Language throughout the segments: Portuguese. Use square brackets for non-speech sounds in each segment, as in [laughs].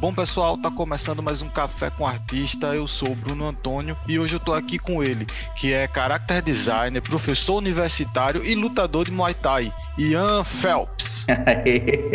Bom pessoal, tá começando mais um Café com Artista. Eu sou o Bruno Antônio e hoje eu tô aqui com ele, que é character designer, professor universitário e lutador de Muay Thai, Ian Phelps.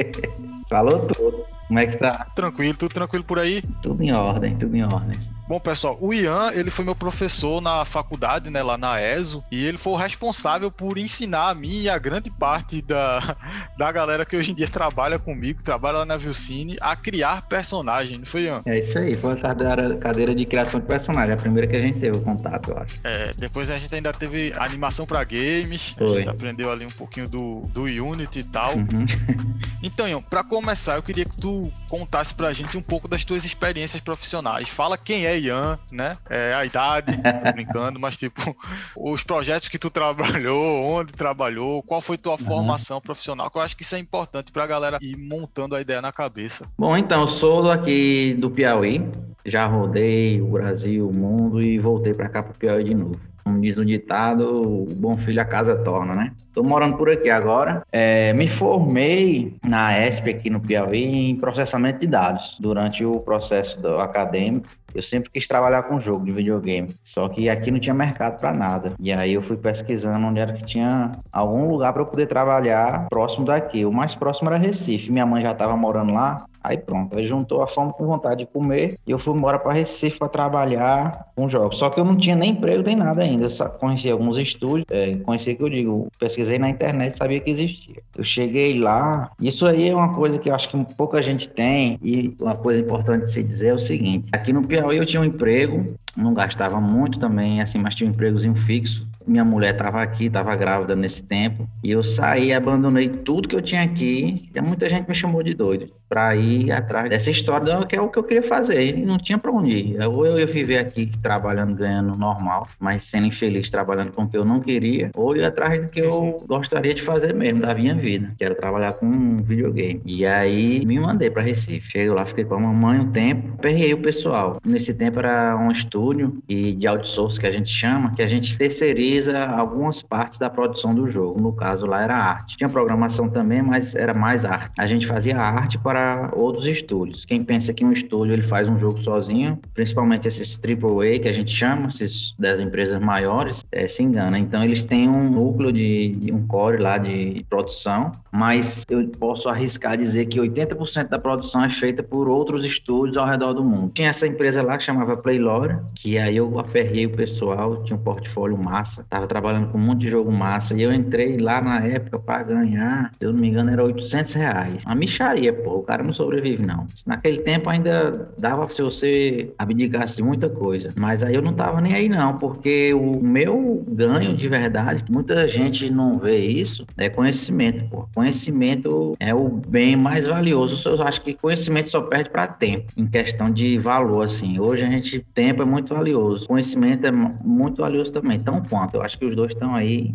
[laughs] Falou tudo. Como é que tá? Tranquilo, tudo tranquilo por aí? Tudo em ordem, tudo em ordem. Bom, pessoal, o Ian, ele foi meu professor na faculdade, né, lá na ESO, e ele foi o responsável por ensinar a mim e a grande parte da, [laughs] da galera que hoje em dia trabalha comigo, trabalha lá na Vilcine, a criar personagem, não foi, Ian? É isso aí, foi a cadeira, cadeira de criação de personagem, a primeira que a gente teve o contato, eu acho. É, depois a gente ainda teve animação para games, Foi. a gente aprendeu ali um pouquinho do, do Unity e tal. Uhum. [laughs] Então, Ian, pra começar, eu queria que tu contasse pra gente um pouco das tuas experiências profissionais. Fala quem é Ian, né? É, a idade, [laughs] tô brincando, mas tipo, os projetos que tu trabalhou, onde trabalhou, qual foi tua formação profissional, que eu acho que isso é importante pra galera ir montando a ideia na cabeça. Bom, então, eu sou aqui do Piauí, já rodei o Brasil, o mundo e voltei pra cá pro Piauí de novo. Como diz no ditado, o bom filho a casa torna, né? Tô morando por aqui agora. É, me formei na ESP aqui no Piauí em processamento de dados durante o processo do acadêmico. Eu sempre quis trabalhar com jogo de videogame, só que aqui não tinha mercado para nada. E aí eu fui pesquisando onde era que tinha algum lugar para eu poder trabalhar próximo daqui. O mais próximo era Recife. Minha mãe já estava morando lá. Aí pronto, aí juntou a fome com vontade de comer e eu fui embora para Recife para trabalhar com jogos. Só que eu não tinha nem emprego nem nada ainda. Eu só conhecia alguns estúdios, é, conhecia que eu digo, pesquisei na internet, sabia que existia. Eu cheguei lá, isso aí é uma coisa que eu acho que pouca gente tem e uma coisa importante de se dizer é o seguinte: aqui no Piauí eu tinha um emprego, não gastava muito também, assim, mas tinha um empregozinho fixo. Minha mulher estava aqui, estava grávida nesse tempo, e eu saí, abandonei tudo que eu tinha aqui, e muita gente me chamou de doido para ir atrás dessa história, que é o que eu queria fazer, e não tinha para onde ir. Ou eu ia viver aqui trabalhando, ganhando normal, mas sendo infeliz trabalhando com o que eu não queria, ou ia atrás do que eu gostaria de fazer mesmo, da minha vida, que era trabalhar com um videogame. E aí me mandei para Recife. Cheguei lá, fiquei com a mamãe um tempo, perrei o pessoal. Nesse tempo era um estúdio e de outsourcing que a gente chama, que a gente terceiriza algumas partes da produção do jogo. No caso lá era arte. Tinha programação também, mas era mais arte. A gente fazia arte para outros estúdios. Quem pensa que um estúdio ele faz um jogo sozinho, principalmente esses AAA que a gente chama, esses das empresas maiores, é, se engana. Então eles têm um núcleo de, de um core lá de produção, mas eu posso arriscar dizer que 80% da produção é feita por outros estúdios ao redor do mundo. Tinha essa empresa lá que chamava Playlore, que aí eu aperrei o pessoal, tinha um portfólio massa, tava trabalhando com um monte de jogo massa, e eu entrei lá na época para ganhar, se eu não me engano, era 800 reais. Uma micharia, pô, cara não sobrevive não. Naquele tempo ainda dava se você abdicasse de muita coisa, mas aí eu não tava nem aí não, porque o meu ganho de verdade, muita gente não vê isso, é conhecimento, pô. Conhecimento é o bem mais valioso. Eu acho que conhecimento só perde para tempo, em questão de valor, assim. Hoje a gente, tempo é muito valioso, conhecimento é muito valioso também, tão quanto. Eu acho que os dois estão aí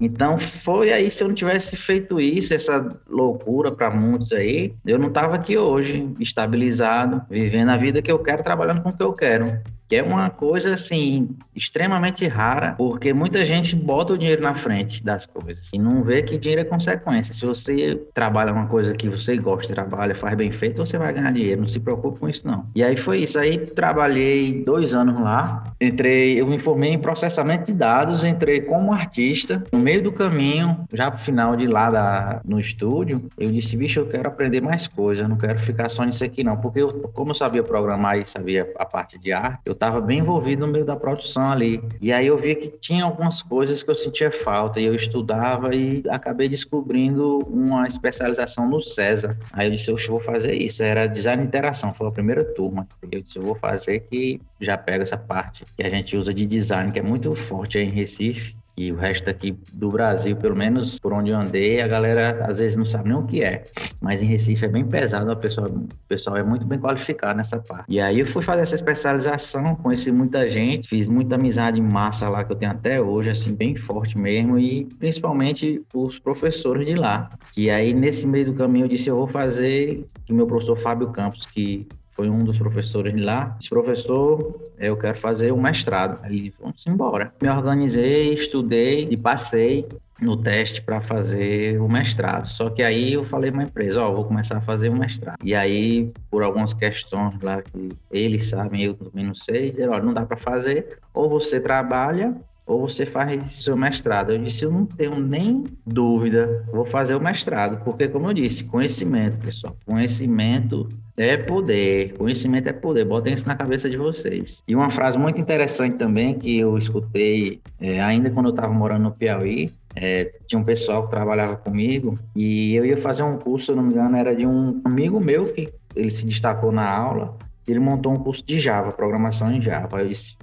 Então foi aí, se eu não tivesse feito isso, essa loucura para muitos aí, eu não tava aqui hoje, estabilizado, vivendo a vida que eu quero, trabalhando com o que eu quero que é uma coisa assim extremamente rara, porque muita gente bota o dinheiro na frente das coisas e não vê que dinheiro é consequência. Se você trabalha uma coisa que você gosta, trabalha, faz bem feito, você vai ganhar dinheiro. Não se preocupe com isso não. E aí foi isso. Aí trabalhei dois anos lá. Entrei, eu me formei em processamento de dados. Entrei como artista. No meio do caminho, já pro final de lá da, no estúdio, eu disse, bicho, eu quero aprender mais coisas. Não quero ficar só nisso aqui não, porque eu, como eu sabia programar e sabia a parte de arte, eu estava bem envolvido no meio da produção ali. E aí eu via que tinha algumas coisas que eu sentia falta e eu estudava e acabei descobrindo uma especialização no César. Aí eu disse, eu vou fazer isso. Era design de interação, foi a primeira turma. Eu disse, eu vou fazer que já pega essa parte que a gente usa de design, que é muito forte aí em Recife. E o resto aqui do Brasil, pelo menos por onde eu andei, a galera às vezes não sabe nem o que é. Mas em Recife é bem pesado, o pessoal, o pessoal é muito bem qualificado nessa parte. E aí eu fui fazer essa especialização, conheci muita gente, fiz muita amizade massa lá que eu tenho até hoje, assim, bem forte mesmo, e principalmente os professores de lá. E aí nesse meio do caminho eu disse, eu vou fazer o meu professor Fábio Campos, que foi um dos professores lá. Esse professor, eu quero fazer o mestrado. Aí vamos embora. Me organizei, estudei e passei. no teste para fazer o mestrado. Só que aí eu falei para empresa, ó, oh, vou começar a fazer o mestrado. E aí, por algumas questões lá que eles sabem, eu também não sei, disseram, ó, não dá para fazer, ou você trabalha ou você faz seu mestrado. Eu disse, eu não tenho nem dúvida, vou fazer o mestrado, porque como eu disse, conhecimento, pessoal, conhecimento é poder, conhecimento é poder, botem isso na cabeça de vocês. E uma frase muito interessante também que eu escutei é, ainda quando eu estava morando no Piauí, é, tinha um pessoal que trabalhava comigo e eu ia fazer um curso, se eu não me engano, era de um amigo meu que ele se destacou na aula. Ele montou um curso de Java, programação em Java. Eu disse,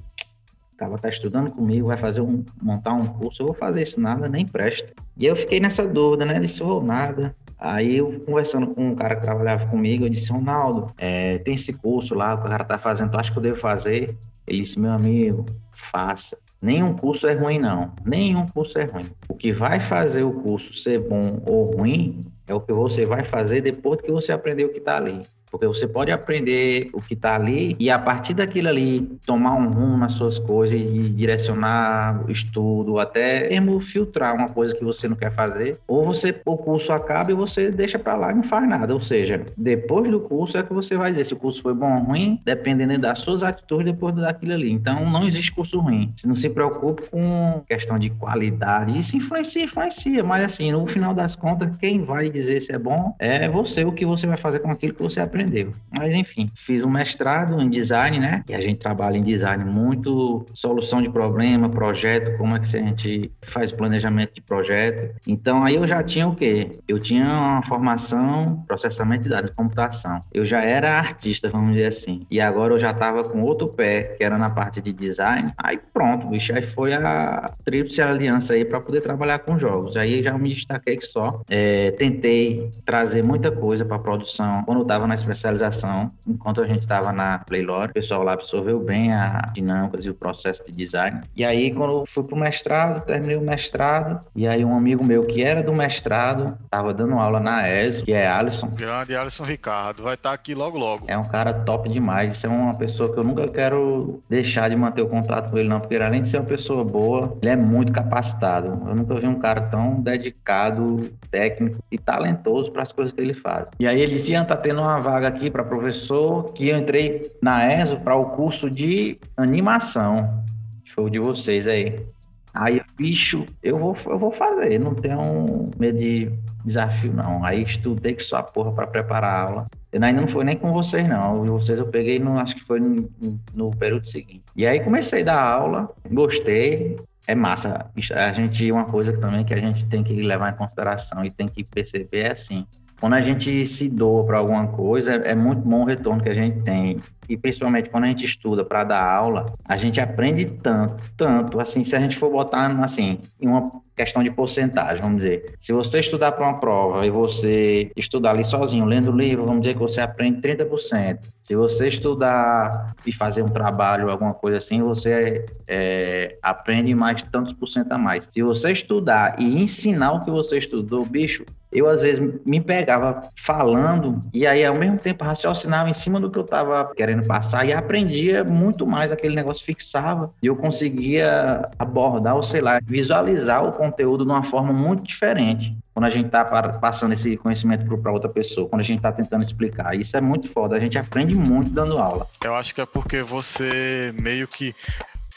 cara tá estudando comigo, vai fazer um, montar um curso, eu vou fazer isso nada, nem presta. E eu fiquei nessa dúvida, né? Disse, vou nada. Aí eu conversando com um cara que trabalhava comigo, eu disse, Ronaldo, é, tem esse curso lá, o cara tá fazendo, tu acha que eu devo fazer? Ele disse, meu amigo, faça. Nenhum curso é ruim, não. Nenhum curso é ruim. O que vai fazer o curso ser bom ou ruim é o que você vai fazer depois que você aprender o que está ali. Porque você pode aprender o que está ali e a partir daquilo ali tomar um rumo nas suas coisas e direcionar o estudo, até mesmo filtrar uma coisa que você não quer fazer. Ou você o curso acaba e você deixa para lá e não faz nada. Ou seja, depois do curso é que você vai dizer se o curso foi bom ou ruim, dependendo das suas atitudes depois daquilo ali. Então não existe curso ruim. Não se preocupe com questão de qualidade. Isso influencia, influencia. Mas assim, no final das contas, quem vai dizer se é bom é você, o que você vai fazer com aquilo que você aprende aprendeu. Mas enfim, fiz um mestrado em design, né? E a gente trabalha em design muito solução de problema, projeto, como é que a gente faz planejamento de projeto. Então aí eu já tinha o quê? Eu tinha uma formação processamento de dados, computação. Eu já era artista, vamos dizer assim. E agora eu já estava com outro pé, que era na parte de design. Aí pronto, bicho, aí foi a tríplice aliança aí para poder trabalhar com jogos. Aí já me destaquei que só. É, tentei trazer muita coisa para produção. Quando eu estava na especialização, enquanto a gente estava na Playlore, o pessoal lá absorveu bem a dinâmicas e o processo de design. E aí, quando eu fui para o mestrado, terminei o mestrado, e aí um amigo meu que era do mestrado, estava dando aula na ESO, que é Alisson. Grande Alisson Ricardo, vai estar tá aqui logo logo. É um cara top demais, isso é uma pessoa que eu nunca quero deixar de manter o contato com ele não, porque ele, além de ser uma pessoa boa, ele é muito capacitado. Eu nunca vi um cara tão dedicado, técnico e talentoso para as coisas que ele faz. E aí ele disse, tá tendo uma vaga aqui para professor que eu entrei na ESO para o curso de animação. Foi o de vocês aí. Aí, bicho, eu vou, eu vou fazer, não tenho medo de desafio, não. Aí estudei que só porra para preparar a aula. Eu ainda não foi nem com vocês, não. Vocês eu peguei, no, acho que foi no, no período seguinte. E aí comecei a dar aula, gostei. É massa. A gente, uma coisa também que a gente tem que levar em consideração e tem que perceber é assim quando a gente se doa para alguma coisa, é, muito bom o retorno que a gente tem. E principalmente quando a gente estuda para dar aula, a gente aprende tanto, tanto. Assim, se a gente for botar assim, em uma questão de porcentagem, vamos dizer. Se você estudar para uma prova e você estudar ali sozinho, lendo livro, vamos dizer que você aprende 30%. Se você estudar e fazer um trabalho, alguma coisa assim, você é, aprende mais tantos por cento a mais. Se você estudar e ensinar o que você estudou, bicho, eu às vezes me pegava falando e aí ao mesmo tempo raciocinava em cima do que eu estava querendo passar e aprendia muito mais aquele negócio fixava e eu conseguia abordar ou sei lá visualizar o conteúdo de uma forma muito diferente quando a gente está passando esse conhecimento para outra pessoa, quando a gente está tentando explicar. Isso é muito foda, a gente aprende muito dando aula. Eu acho que é porque você meio que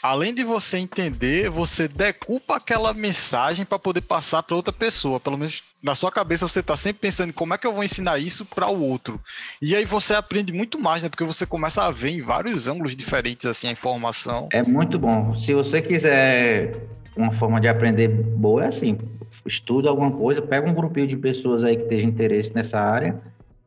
além de você entender, você decupa aquela mensagem para poder passar para outra pessoa. Pelo menos na sua cabeça você está sempre pensando como é que eu vou ensinar isso para o outro. E aí você aprende muito mais, né? Porque você começa a ver em vários ângulos diferentes assim a informação. É muito bom. Se você quiser uma forma de aprender boa é assim, estuda alguma coisa, pega um grupinho de pessoas aí que tenham interesse nessa área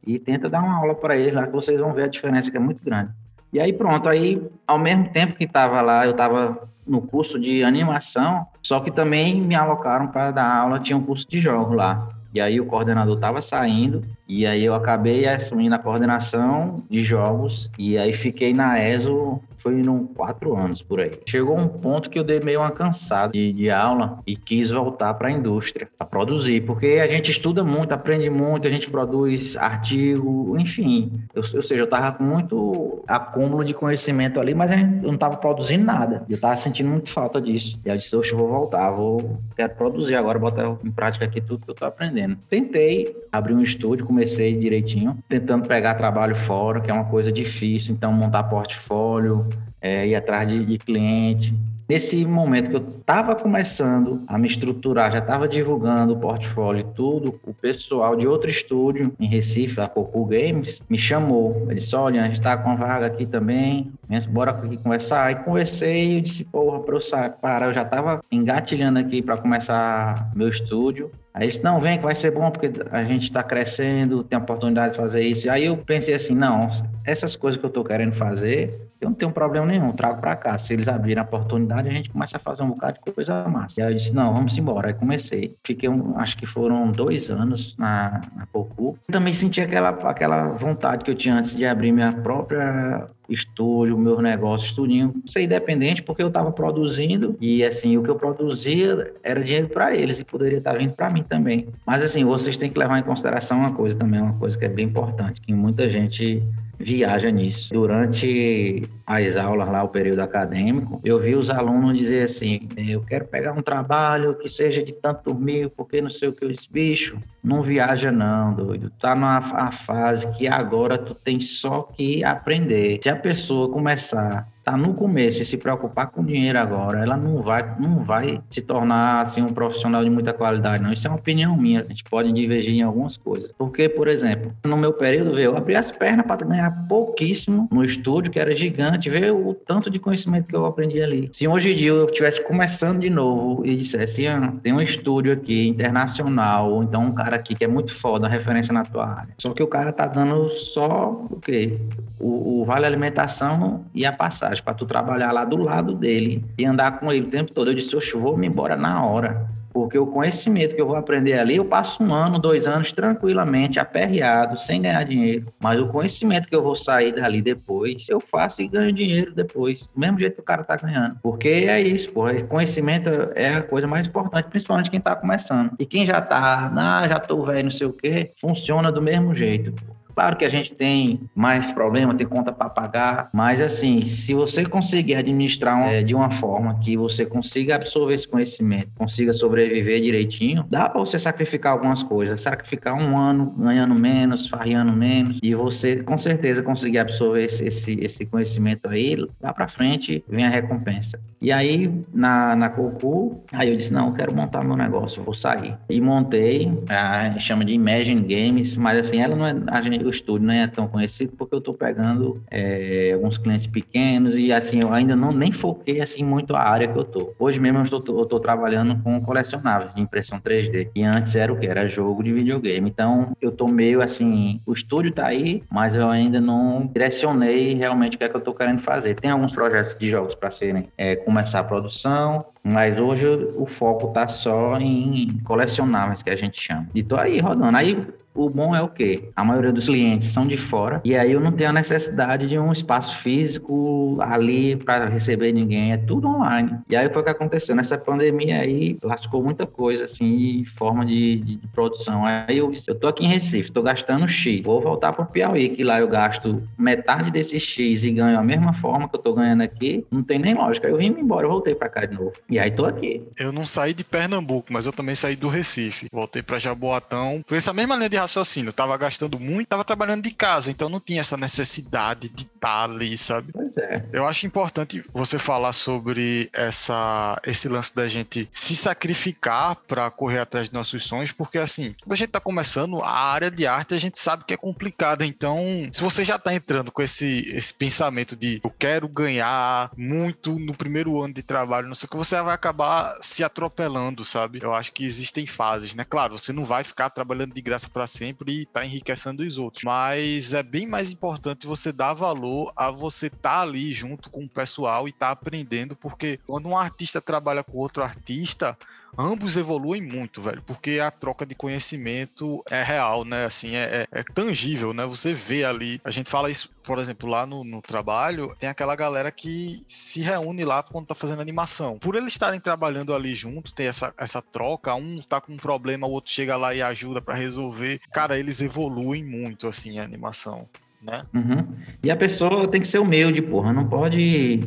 e tenta dar uma aula para eles lá que vocês vão ver a diferença que é muito grande. E aí pronto, aí ao mesmo tempo que estava lá, eu estava no curso de animação, só que também me alocaram para dar aula, tinha um curso de jogos lá. E aí o coordenador estava saindo E aí eu acabei assumindo a coordenação de jogos e aí fiquei na ESO foi em quatro anos por aí. Chegou um ponto que eu dei meio uma cansada de, de aula e quis voltar para a indústria, a produzir, porque a gente estuda muito, aprende muito, a gente produz artigo, enfim. Eu, ou seja, eu estava com muito acúmulo de conhecimento ali, mas eu não estava produzindo nada. Eu estava sentindo muito falta disso. E aí eu disse, oxe, eu vou voltar, vou, quero produzir agora, botar em prática aqui tudo que eu estou aprendendo. Tentei abrir um estúdio, comecei direitinho, tentando pegar trabalho fora, que é uma coisa difícil, então montar portfólio, é, ir atrás de, de cliente. Nesse momento que eu estava começando a me estruturar, já estava divulgando o portfólio e tudo, o pessoal de outro estúdio em Recife, a Coco Games, me chamou. Ele disse: Olha, a gente está com uma vaga aqui também, bora aqui conversar. Aí conversei e disse: Porra, para eu parar, eu já estava engatilhando aqui para começar meu estúdio. Aí disse, não, vem que vai ser bom porque a gente está crescendo, tem oportunidade de fazer isso. Aí eu pensei assim, não, essas coisas que eu estou querendo fazer, eu não tenho problema nenhum, trago para cá. Se eles abrirem a oportunidade, a gente começa a fazer um bocado de coisa massa. E aí eu disse, não, vamos embora. Aí comecei. Fiquei, um, acho que foram dois anos na, na Pocu. Também senti aquela, aquela vontade que eu tinha antes de abrir minha própria estúdio, meu negócio, estudinho, ser independente porque eu estava produzindo e assim, o que eu produzia era dinheiro para eles e poderia estar tá vindo para mim também. Mas assim, vocês têm que levar em consideração uma coisa também, uma coisa que é bem importante, que muita gente viaja nisso. Durante as aulas lá, o período acadêmico, eu vi os alunos dizer assim: eu quero pegar um trabalho que seja de tanto mil, porque não sei o que disse, bicho, não viaja não, doido. Tá numa fase que agora tu tem só que aprender. Se a pessoa começar tá no começo e se preocupar com dinheiro agora, ela não vai, não vai se tornar assim um profissional de muita qualidade, não. Isso é uma opinião minha. A gente pode divergir em algumas coisas. Porque, por exemplo, no meu período, eu abri as pernas para ganhar pouquíssimo no estúdio, que era gigante, ver o tanto de conhecimento que eu aprendi ali. Se hoje em dia eu estivesse começando de novo e dissesse, ah, tem um estúdio aqui internacional, ou então um cara aqui que é muito foda, referência na tua área. Só que o cara tá dando só o quê? O, o vale alimentação e a passagem para tu trabalhar lá do lado dele e andar com ele o tempo todo. Eu disse, oxe, vou me embora na hora. Porque o conhecimento que eu vou aprender ali, eu passo um ano, dois anos tranquilamente, aperreado, sem ganhar dinheiro. Mas o conhecimento que eu vou sair dali depois, eu faço e ganho dinheiro depois. Do mesmo jeito que o cara tá ganhando. Porque é isso, pô. Conhecimento é a coisa mais importante, principalmente quem tá começando. E quem já tá, ah, já tô velho, não sei o quê, funciona do mesmo jeito. Claro que a gente tem mais problema, tem conta para pagar, mas assim, se você conseguir administrar é, de uma forma que você consiga absorver esse conhecimento, consiga sobreviver direitinho, dá para você sacrificar algumas coisas, sacrificar um ano ganhando menos, farreando menos, e você com certeza conseguir absorver esse, esse, esse conhecimento aí, lá para frente vem a recompensa. E aí, na, na Cocu, aí eu disse, não, eu quero montar meu negócio, vou sair. E montei, a gente chama de Imagine Games, mas assim, ela não é, a gente, o estúdio não é tão conhecido porque eu estou pegando é, alguns clientes pequenos e assim eu ainda não nem foquei assim muito a área que eu tô. Hoje mesmo eu estou trabalhando com colecionáveis de impressão 3D e antes era o que era jogo de videogame. Então eu tô meio assim, o estúdio tá aí, mas eu ainda não direcionei realmente o que é que eu estou querendo fazer. Tem alguns projetos de jogos para serem é, começar a produção, mas hoje o foco tá só em colecionáveis que a gente chama. E tô aí rodando. Aí o bom é o quê? A maioria dos clientes são de fora e aí eu não tenho a necessidade de um espaço físico ali para receber ninguém, é tudo online. E aí foi o que aconteceu. Nessa pandemia aí lascou muita coisa assim, forma de, de, de, produção. Aí eu disse, eu tô aqui em Recife, tô gastando X, vou voltar para o Piauí, que lá eu gasto metade desse X e ganho a mesma forma que eu tô ganhando aqui, não tem nem lógica. Eu vim embora, eu voltei para cá de novo. E aí tô aqui. Eu não saí de Pernambuco, mas eu também saí do Recife. Voltei para Jaboatão, por essa mesma linha de raciocínio. Eu tava gastando muito, tava trabalhando de casa, então não tinha essa necessidade de estar tá ali, sabe? Pois é. Eu acho importante você falar sobre essa, esse lance da gente se sacrificar para correr atrás de nossos sonhos, porque assim, quando a gente tá começando, a área de arte a gente sabe que é complicada. Então, se você já tá entrando com esse, esse pensamento de eu quero ganhar muito no primeiro ano de trabalho, não sei o que, você vai acabar se atropelando, sabe? Eu acho que existem fases, né? Claro, você não vai ficar trabalhando de graça para sempre e tá enriquecendo os outros. Mas é bem mais importante você dar valor a você estar tá ali junto com o pessoal e tá aprendendo, porque quando um artista trabalha com outro artista, ambos evoluem muito, velho, porque a troca de conhecimento é real, né? Assim, é, é, é tangível, né? Você vê ali, a gente fala isso, por exemplo, lá no, no, trabalho, tem aquela galera que se reúne lá quando tá fazendo animação. Por eles estarem trabalhando ali junto, ter essa, essa troca, um tá com um problema, o outro chega lá e ajuda para resolver. Cara, eles evoluem muito, assim, a animação. Né? Uhum. E a pessoa tem que ser humilde, porra. Não pode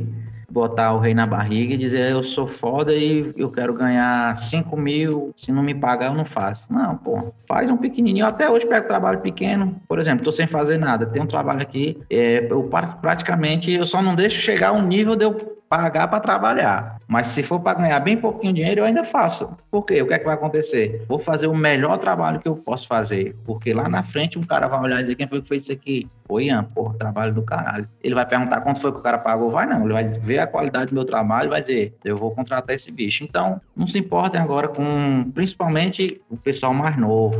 botar o rei na barriga e dizer eu sou foda e eu quero ganhar 5 mil, se não me pagar eu não faço. Não, pô, faz um pequenininho. Eu até hoje pego trabalho pequeno, por exemplo, tô sem fazer nada, tem um trabalho aqui, é, eu praticamente, eu só não deixo chegar ao nível de eu pagar para trabalhar. Mas se for para ganhar bem pouquinho dinheiro, eu ainda faço. Por quê? O que é que vai acontecer? Vou fazer o melhor trabalho que eu posso fazer. Porque lá na frente um cara vai olhar e dizer quem foi que fez isso aqui. Foi Ian, porra, trabalho do caralho. Ele vai perguntar quanto foi que o cara pagou. Vai não, ele vai ver a qualidade do meu trabalho e vai dizer, eu vou contratar esse bicho. Então, não se importem agora com, principalmente, o pessoal mais novo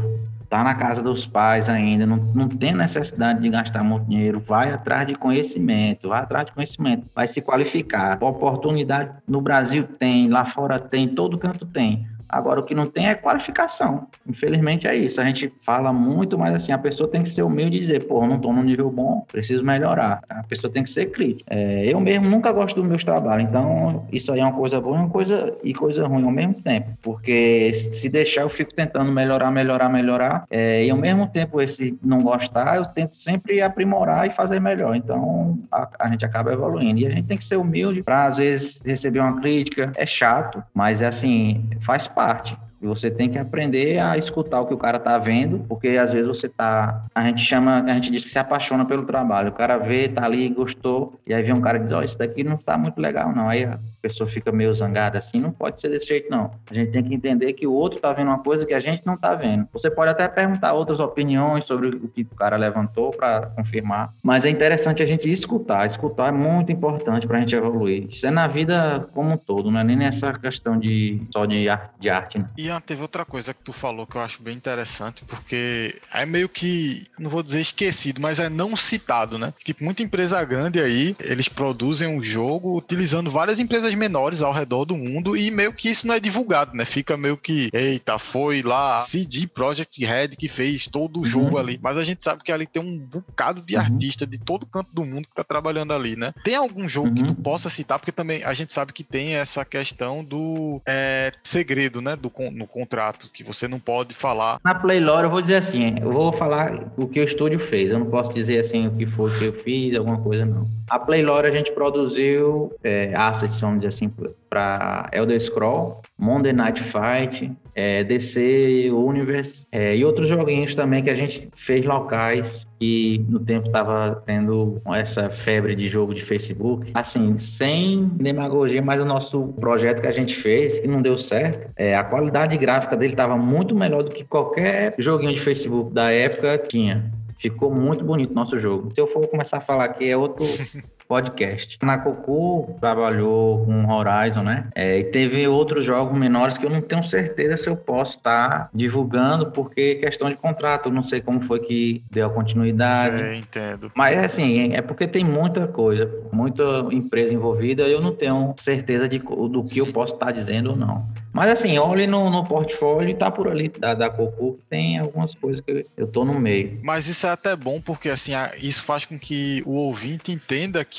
está na casa dos pais ainda, não, não tem necessidade de gastar muito dinheiro, vai atrás de conhecimento, vai atrás de conhecimento, vai se qualificar. Oportunidade no Brasil tem, lá fora tem, todo canto tem. Agora, o que não tem é qualificação. Infelizmente é isso. A gente fala muito, mas assim, a pessoa tem que ser humilde e dizer, pô, não estou num nível bom, preciso melhorar. A pessoa tem que ser crítica. É, eu mesmo nunca gosto dos meus trabalhos, então isso aí é uma coisa boa e uma coisa, e coisa ruim ao mesmo tempo. Porque se deixar, eu fico tentando melhorar, melhorar, melhorar. É, e ao mesmo tempo, esse não gostar, eu tento sempre aprimorar e fazer melhor. Então a, a gente acaba evoluindo. E a gente tem que ser humilde para, às vezes, receber uma crítica. É chato, mas é assim, faz parte parte. E você tem que aprender a escutar o que o cara tá vendo, porque às vezes você tá. A gente chama, a gente diz que se apaixona pelo trabalho. O cara vê, tá ali, gostou, e aí vem um cara e diz: Ó, oh, isso daqui não tá muito legal, não. Aí pessoa fica meio zangada assim, não pode ser desse jeito, não. A gente tem que entender que o outro tá vendo uma coisa que a gente não tá vendo. Você pode até perguntar outras opiniões sobre o que o cara levantou para confirmar, mas é interessante a gente escutar. Escutar é muito importante para a gente evoluir. Isso é na vida como um todo, não é nem nessa questão de só de, de arte. Né? E teve outra coisa que tu falou que eu acho bem interessante, porque é meio que, não vou dizer esquecido, mas é não citado, né? Tipo, muita empresa grande aí, eles produzem um jogo utilizando várias empresas empresas menores ao redor do mundo e meio que isso não é divulgado, né? Fica meio que, eita, foi lá CD Project Red que fez todo o jogo uhum. ali. Mas a gente sabe que ali tem um bocado de uhum. artista de todo canto do mundo que tá trabalhando ali, né? Tem algum jogo uhum. que tu uhum. possa citar? Porque também a gente sabe que tem essa questão do é, segredo, né? Do, no contrato, que você não pode falar. Na Playlore, eu vou dizer assim, eu vou falar o que o estúdio fez. Eu não posso dizer assim o que foi que eu fiz, alguma coisa, não. A Playlore a gente produziu é, assets, vamos dizer assim, para Elder Scroll, Monday Night Fight, é, DC Universe é, e outros joguinhos também que a gente fez locais e no tempo estava tendo essa febre de jogo de Facebook. Assim, sem demagogia, mas o nosso projeto que a gente fez, que não deu certo, é, a qualidade gráfica dele estava muito melhor do que qualquer joguinho de Facebook da época tinha. Ficou muito bonito o nosso jogo. Se eu for começar a falar aqui, é outro [laughs] podcast. Na Cocu trabalhou com Horizon, né? É, e teve outros jogos menores que eu não tenho certeza se eu posso estar tá divulgando, porque questão de contrato, não sei como foi que deu a continuidade. É, entendo. Mas é assim, é porque tem muita coisa, muita empresa envolvida, eu não tenho certeza de, do que eu posso estar tá dizendo ou não. Mas assim, olhe no, no portfólio e tá por ali da, da Cocu, que tem algumas coisas que eu tô no meio. Mas isso é até bom, porque assim, isso faz com que o ouvinte entenda que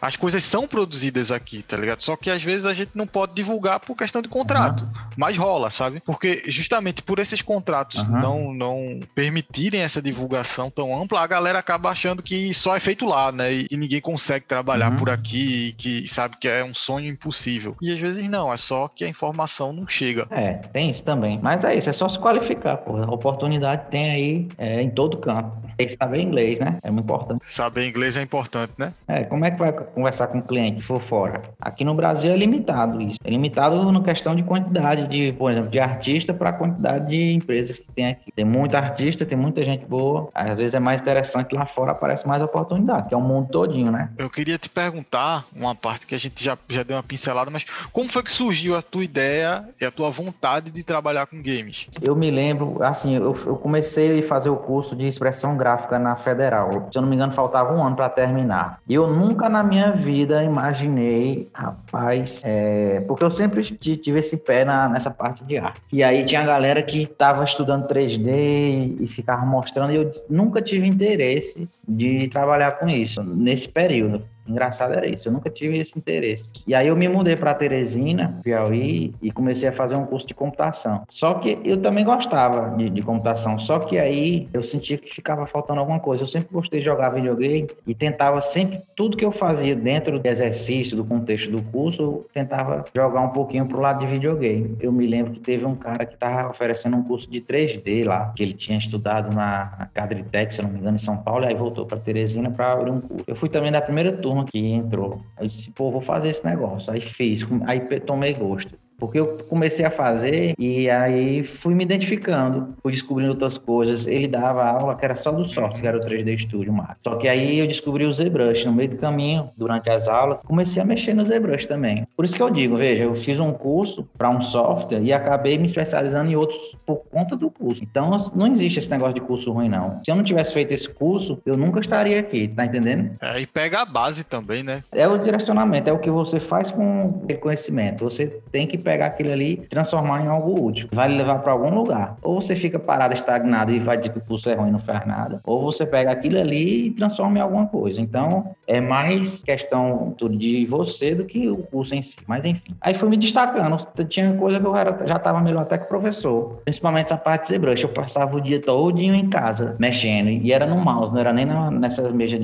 as coisas são produzidas aqui, tá ligado? Só que às vezes a gente não pode divulgar por questão de contrato. Uhum. Mas rola, sabe? Porque justamente por esses contratos uhum. não, não permitirem essa divulgação tão ampla, a galera acaba achando que só é feito lá, né? E, e ninguém consegue trabalhar uhum. por aqui, que sabe que é um sonho impossível. E às vezes não, é só que a informação não chega. É, tem isso também. Mas é isso, é só se qualificar, pô. A oportunidade tem aí é, em todo canto. Tem que saber inglês, né? É muito importante. Saber inglês é importante, né? É, como é que vai conversar com o cliente se for fora? Aqui no Brasil é limitado isso. É limitado no questão de quantidade de, por exemplo, de artista para a quantidade de empresas que tem aqui. Tem muita artista, tem muita gente boa. Às vezes é mais interessante lá fora, aparece mais oportunidade, que é o mundo todinho, né? Eu queria te perguntar uma parte que a gente já, já deu uma pincelada, mas como foi que surgiu a tua ideia ideia e a tua vontade de trabalhar com games? Eu me lembro, assim, eu, eu comecei a fazer o curso de expressão gráfica na Federal. Se eu não me engano, faltava um ano para terminar. E eu nunca na minha vida imaginei, rapaz, é, porque eu sempre tive esse pé na, nessa parte de arte. E aí tinha a galera que estava estudando 3D e ficava mostrando, e eu nunca tive interesse de trabalhar com isso nesse período. Engraçado era isso, eu nunca tive esse interesse. E aí eu me mudei para Teresina, Piauí, e comecei a fazer um curso de computação. Só que eu também gostava de, de computação, só que aí eu sentia que ficava faltando alguma coisa. Eu sempre gostei de jogar videogame e tentava sempre, tudo que eu fazia dentro do exercício, do contexto do curso, eu tentava jogar um pouquinho pro lado de videogame. Eu me lembro que teve um cara que estava oferecendo um curso de 3D lá, que ele tinha estudado na Cadritec, se não me engano, em São Paulo, e aí voltou para Teresina para abrir um curso. Eu fui também da primeira turma turma que entrou. Eu disse, pô, vou fazer esse negócio. Aí fiz, aí tomei gosto. Porque eu comecei a fazer e aí fui me identificando, fui descobrindo outras coisas. Ele dava aula que era só do software, que era o 3D Studio Max. Só que aí eu descobri o ZBrush no meio do caminho, durante as aulas, comecei a mexer no ZBrush também. Por isso que eu digo, veja, eu fiz um curso para um software e acabei me especializando em outros por conta do curso. Então não existe esse negócio de curso ruim não. Se eu não tivesse feito esse curso, eu nunca estaria aqui, tá entendendo? É, e pega a base também, né? É o direcionamento, é o que você faz com o conhecimento. Você tem que pegar aquilo ali e transformar em algo útil. Vai levar para algum lugar. Ou você fica parado, estagnado e vai dizer que o curso é ruim e não faz nada. Ou você pega aquilo ali e transforma em alguma coisa. Então, é mais questão de você do que o curso em si. Mas enfim. Aí fui me destacando. Tinha coisa que eu era, já estava melhor até que o professor. Principalmente essa parte de ZBrush. Eu passava o dia todinho em casa, mexendo. E era no mouse, não era nem na, nessas mesas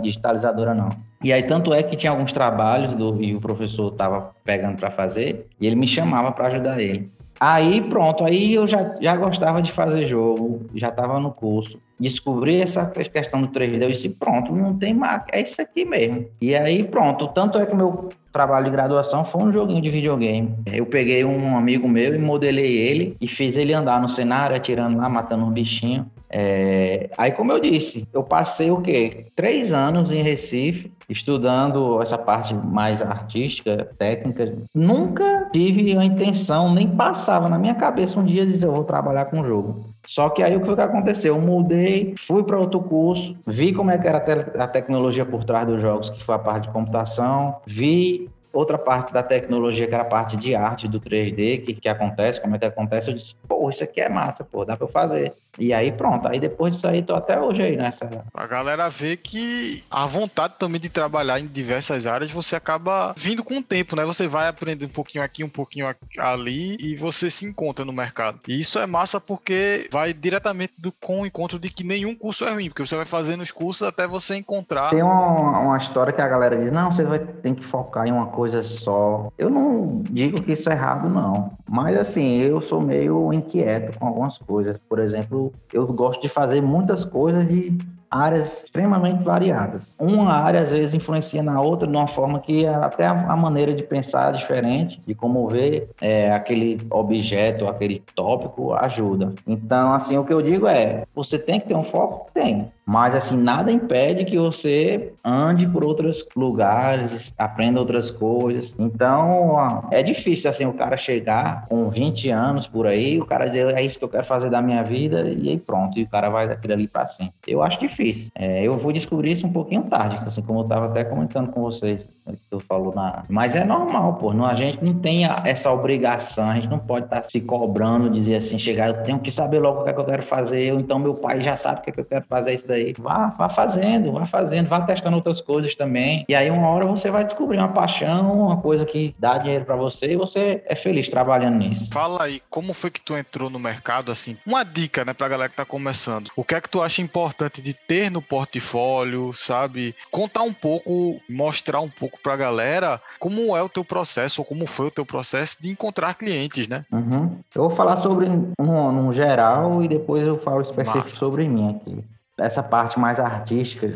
digitalizadoras, não. E aí, tanto é que tinha alguns trabalhos do, e o professor estava pegando para fazer, e ele me chamava para ajudar ele. Aí, pronto, aí eu já, já gostava de fazer jogo, já estava no curso. Descobri essa questão do 3D, eu disse, pronto, não tem mais, é isso aqui mesmo. E aí, pronto, tanto é que meu trabalho de graduação foi um joguinho de videogame. Eu peguei um amigo meu e modelei ele e fiz ele andar no cenário, atirando lá, matando um bichinho. É... Aí, como eu disse, eu passei o quê? Três anos em Recife, estudando essa parte mais artística, técnica. Nunca tive a intenção, nem passava na minha cabeça um dia dizer eu vou trabalhar com jogo. Só que aí o que aconteceu? Eu mudei, fui para outro curso, vi como é que era a tecnologia por trás dos jogos, que foi a parte de computação, vi outra parte da tecnologia, que era a parte de arte do 3D, que, que acontece, como é que acontece, eu disse, pô, isso aqui é massa, pô, dá para eu fazer. E aí pronto, aí depois disso aí tô até hoje aí nessa. A galera vê que a vontade também de trabalhar em diversas áreas, você acaba vindo com o tempo, né? Você vai aprender um pouquinho aqui, um pouquinho ali e você se encontra no mercado. E isso é massa porque vai diretamente do, com o encontro de que nenhum curso é ruim, porque você vai fazendo os cursos até você encontrar. Tem uma, uma história que a galera diz: não, você vai ter que focar em uma coisa só. Eu não digo que isso é errado, não. Mas assim, eu sou meio inquieto com algumas coisas. Por exemplo, eu, gosto de fazer muitas coisas de áreas extremamente variadas. Uma área às vezes influencia na outra de uma forma que até a, maneira de pensar é diferente, de como ver é, aquele objeto, aquele tópico ajuda. Então, assim, o que eu digo é, você tem que ter um foco? Tem. Mas, assim, nada impede que você ande por outros lugares, aprenda outras coisas. Então, é difícil, assim, o cara chegar com 20 anos por aí, o cara dizer, é isso que eu quero fazer da minha vida, e aí pronto, e o cara vai daquilo ali para sempre. Eu acho difícil. É, eu vou descobrir isso um pouquinho tarde, assim, como eu estava até comentando com vocês que tu falou na. Mas é normal, pô. Não, a gente não tem essa obrigação, a gente não pode estar tá se cobrando, dizer assim, chegar, eu tenho que saber logo o que é que eu quero fazer, ou então meu pai já sabe o que é que eu quero fazer isso daí. Vá, vá fazendo, vá fazendo, vá testando outras coisas também. E aí uma hora você vai descobrir uma paixão, uma coisa que dá dinheiro para você e você é feliz trabalhando nisso. Fala aí, como foi que tu entrou no mercado assim? Uma dica, né, pra galera que tá começando. O que é que tu acha importante de ter no portfólio, sabe? Contar um pouco, mostrar um pouco para a galera como é o teu processo, ou como foi o teu processo de encontrar clientes, né? Uhum. Eu vou falar sobre um, um geral e depois eu falo específico Massa. sobre mim aqui. Essa parte mais artística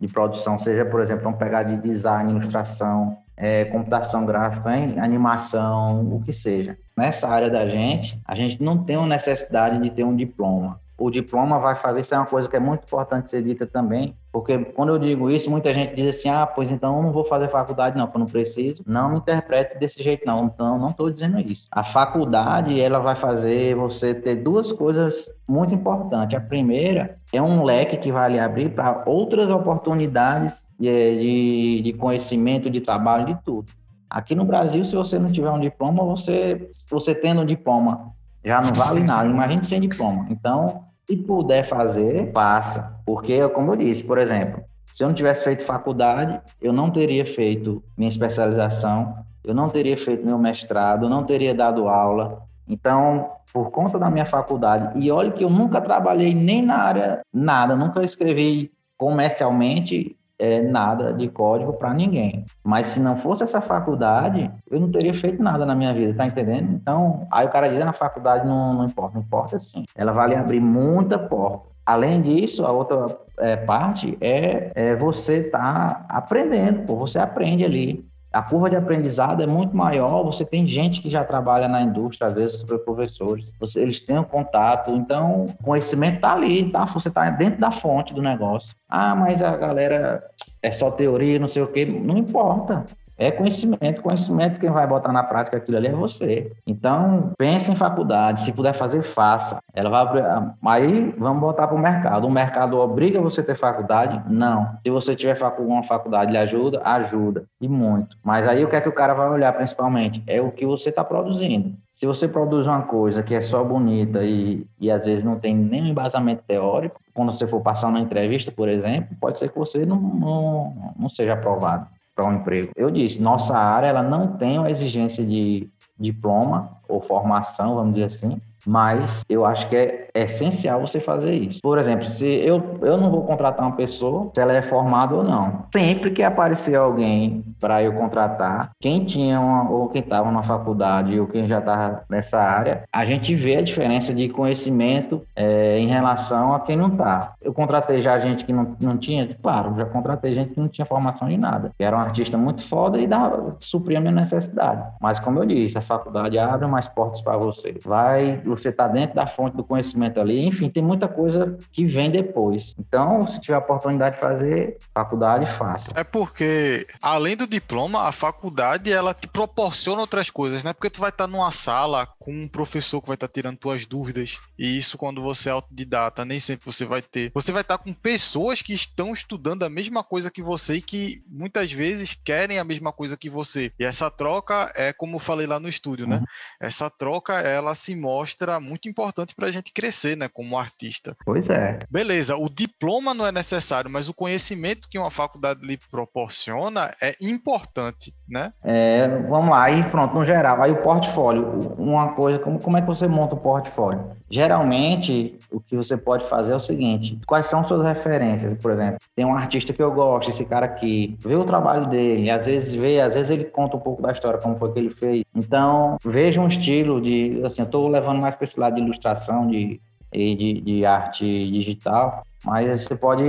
de produção, seja, por exemplo, vamos pegar de design, ilustração, é, computação gráfica, animação, o que seja. Nessa área da gente, a gente não tem uma necessidade de ter um diploma. O diploma vai fazer, isso é uma coisa que é muito importante ser dita também, porque quando eu digo isso, muita gente diz assim, ah, pois então eu não vou fazer faculdade não, porque eu não preciso. Não me interprete desse jeito não, então não estou dizendo isso. A faculdade, ela vai fazer você ter duas coisas muito importantes. A primeira é um leque que vai lhe abrir para outras oportunidades de, de, conhecimento, de trabalho, de tudo. Aqui no Brasil, se você não tiver um diploma, você, você tendo um diploma já não vale nada. Imagine sem diploma. Então, se puder fazer, faça. Porque, como eu disse, por exemplo, se eu não tivesse feito faculdade, eu não teria feito minha especialização, eu não teria feito meu mestrado, eu não teria dado aula. Então, por conta da minha faculdade, e olha que eu nunca trabalhei nem na área, nada, nunca escrevi comercialmente é, nada de código para ninguém. Mas se não fosse essa faculdade, eu não teria feito nada na minha vida, tá entendendo? Então, aí o cara diz, na ah, faculdade não, não importa, não importa sim. Ela vai lhe abrir muita porta. Além disso, a outra é, parte é, é você tá aprendendo, pô, você aprende ali a curva de aprendizado é muito maior. Você tem gente que já trabalha na indústria, às vezes sobre professores, você, eles têm um contato, então o conhecimento está ali, tá? Você está dentro da fonte do negócio. Ah, mas a galera é só teoria, não sei o quê. Não importa. É conhecimento, conhecimento, quem vai botar na prática aquilo ali é você. Então, pense em faculdade, se puder fazer, faça. Ela vai aí vamos botar para o mercado. O mercado obriga você a ter faculdade? Não. Se você tiver uma faculdade lhe ajuda, ajuda e muito. Mas aí o que é que o cara vai olhar principalmente? É o que você está produzindo. Se você produz uma coisa que é só bonita e, e às vezes não tem nenhum embasamento teórico, quando você for passar uma entrevista, por exemplo, pode ser que você não, não, não seja aprovado para um emprego. Eu disse, nossa área ela não tem uma exigência de diploma ou formação, vamos dizer assim, mas eu acho que é essencial você fazer isso. Por exemplo, se eu, eu não vou contratar uma pessoa, se ela é formada ou não. Sempre que aparecer alguém para eu contratar, quem tinha uma, ou quem estava na faculdade ou quem já estava nessa área, a gente vê a diferença de conhecimento é, em relação a quem não está. Eu contratei já gente que não, não tinha, claro, já contratei gente que não tinha formação em nada, que era um artista muito foda e dava, supria a minha necessidade. Mas como eu disse, a faculdade abre mais portas para você. Vai você está dentro da fonte do conhecimento ali. Enfim, tem muita coisa que vem depois. Então, se tiver a oportunidade de fazer faculdade, faça. É porque, além do diploma, a faculdade ela te proporciona outras coisas, né? Porque tu vai estar numa sala com um professor que vai estar tirando tuas dúvidas. E isso, quando você é autodidata, nem sempre você vai ter. Você vai estar com pessoas que estão estudando a mesma coisa que você e que muitas vezes querem a mesma coisa que você. E essa troca é como eu falei lá no estúdio, né? Uhum. Essa troca, ela se mostra muito importante para a gente crescer, né, como artista. Pois é. Beleza, o diploma não é necessário, mas o conhecimento que uma faculdade lhe proporciona é importante, né? É, vamos lá, aí pronto, no geral, aí o portfólio, uma coisa, como, como é que você monta o portfólio? Geralmente, o que você pode fazer é o seguinte: quais são suas referências? Por exemplo, tem um artista que eu gosto, esse cara aqui, vê o trabalho dele, às vezes vê, às vezes ele conta um pouco da história, como foi que ele fez. Então, veja um estilo de, assim, eu estou levando mais para esse lado de ilustração, de, de, de arte digital, mas você pode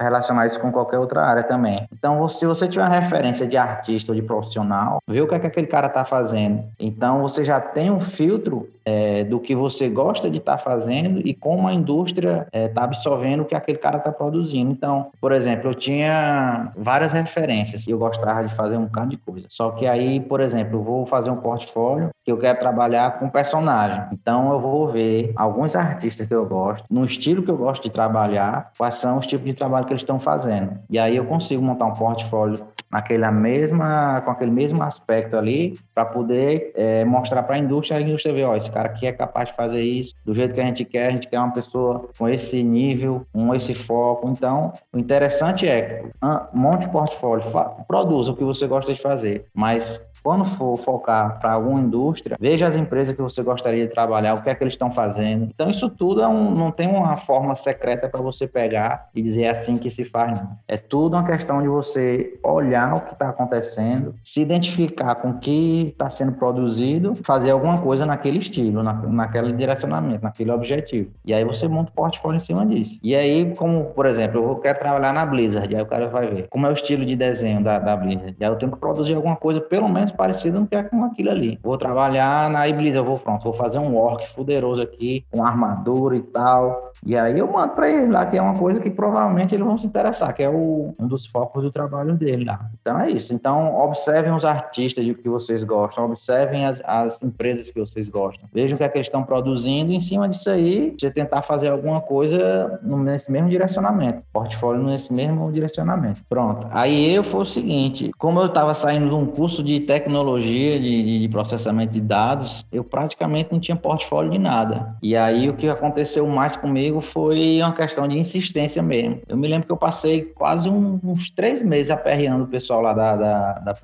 relacionar isso com qualquer outra área também. Então, se você tiver uma referência de artista ou de profissional, vê o que, é que aquele cara está fazendo. Então, você já tem um filtro é, do que você gosta de estar tá fazendo e como a indústria está é, tá absorvendo o que aquele cara está produzindo. Então, por exemplo, eu tinha várias referências e eu gostava de fazer um bocado de coisa. Só que aí, por exemplo, eu vou fazer um portfólio que eu quero trabalhar com personagem. Então, eu vou ver alguns artistas que eu gosto, no estilo que eu gosto de trabalhar, quais são os tipos de trabalho que eles estão fazendo. E aí eu consigo montar um portfólio naquela mesma, com aquele mesmo aspecto ali, para poder é, mostrar para a indústria, a indústria ver, ó, esse cara aqui é capaz de fazer isso do jeito que a gente quer, a gente quer uma pessoa com esse nível, com esse foco. Então, o interessante é, monte portfólio, produza o que você gosta de fazer, mas quando for focar para alguma indústria, veja as empresas que você gostaria de trabalhar, o que é que eles estão fazendo. Então, isso tudo é um, não tem uma forma secreta para você pegar e dizer é assim que se faz, não. É tudo uma questão de você olhar o que está acontecendo, se identificar com o que está sendo produzido, fazer alguma coisa naquele estilo, na, naquele direcionamento, naquele objetivo. E aí você monta o portfólio em cima disso. E aí, como, por exemplo, eu quero trabalhar na Blizzard, aí o cara vai ver como é o estilo de desenho da, da Blizzard. E aí eu tenho que produzir alguma coisa, pelo menos parecido que é com aquilo ali. Vou trabalhar na Iblis, eu vou pronto, vou fazer um orc fuderoso aqui, com armadura e tal. E aí eu mando para ele lá, que é uma coisa que provavelmente eles vão se interessar, que é o, um dos focos do trabalho dele lá. Então é isso. Então observem os artistas de que vocês gostam, observem as, as empresas que vocês gostam. Vejam o que, é que eles estão produzindo e em cima disso aí, você tentar fazer alguma coisa nesse mesmo direcionamento. Portfólio nesse mesmo direcionamento. Pronto. Aí eu foi o seguinte, como eu estava saindo de um curso de tecnologia, de, de processamento de dados, eu praticamente não tinha portfólio de nada. E aí o que aconteceu mais comigo foi uma questão de insistência mesmo. Eu me lembro que eu passei quase um, uns três meses aperreando o pessoal lá da, da, da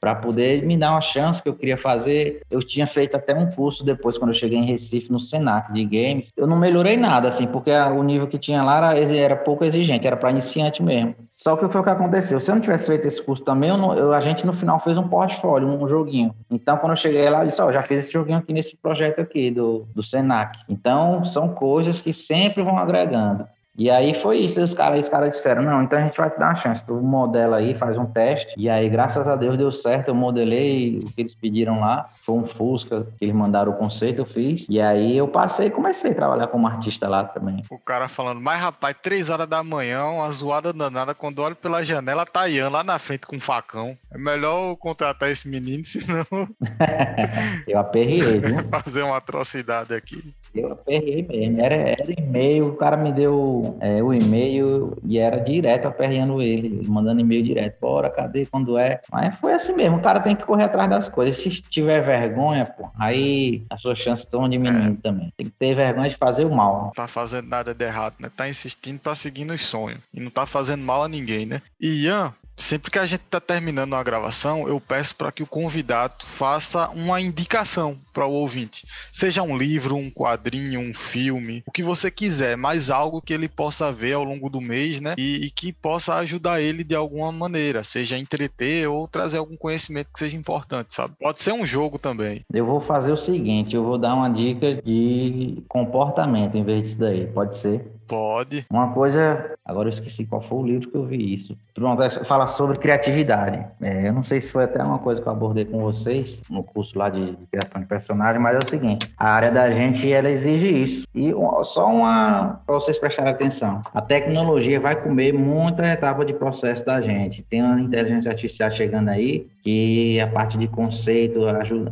para poder me dar uma chance que eu queria fazer. Eu tinha feito até um curso depois, quando eu cheguei em Recife, no Senac de games. Eu não melhorei nada, assim, porque o nível que tinha lá era, era pouco exigente, era para iniciante mesmo. Só que foi o que aconteceu. Se eu não tivesse feito esse curso também, eu não, eu, a gente no final fez um portfólio, um joguinho. Então, quando eu cheguei lá, eu disse: Ó, oh, já fiz esse joguinho aqui nesse projeto aqui do, do Senac. Então, são coisas que sempre vão agregando. E aí foi isso, os caras, os caras disseram, não, então a gente vai te dar uma chance, tu modela aí, faz um teste, e aí graças a Deus deu certo, eu modelei o que eles pediram lá, foi um Fusca, que eles mandaram o conceito, eu fiz, e aí eu passei e comecei a trabalhar como artista lá também. O cara falando, mas rapaz, três horas da manhã, uma zoada danada, quando olho pela janela, tá Ian lá na frente com um facão, é melhor eu contratar esse menino, [laughs] senão... [laughs] eu aperriei, viu? [laughs] Fazer uma atrocidade aqui. Eu aperrei mesmo. Era, era e-mail, o cara me deu é, o e-mail e era direto aperreando ele, mandando e-mail direto. Bora, cadê? Quando é? Mas foi assim mesmo, o cara tem que correr atrás das coisas. Se tiver vergonha, pô, aí as suas chances estão diminuindo é. também. Tem que ter vergonha de fazer o mal. Não tá fazendo nada de errado, né? Tá insistindo pra seguir nos sonhos. E não tá fazendo mal a ninguém, né? E Ian, Sempre que a gente está terminando uma gravação, eu peço para que o convidado faça uma indicação para o ouvinte. Seja um livro, um quadrinho, um filme, o que você quiser, mas algo que ele possa ver ao longo do mês, né? E, e que possa ajudar ele de alguma maneira, seja entreter ou trazer algum conhecimento que seja importante, sabe? Pode ser um jogo também. Eu vou fazer o seguinte: eu vou dar uma dica de comportamento em vez disso daí. Pode ser? Pode. Uma coisa, agora eu esqueci qual foi o livro que eu vi isso. Pronto, é, fala sobre criatividade. É, eu não sei se foi até uma coisa que eu abordei com vocês no curso lá de, de criação de personagem, mas é o seguinte: a área da gente ela exige isso. E só uma para vocês prestarem atenção: a tecnologia vai comer muita etapa de processo da gente. Tem uma inteligência artificial chegando aí que a parte de conceito,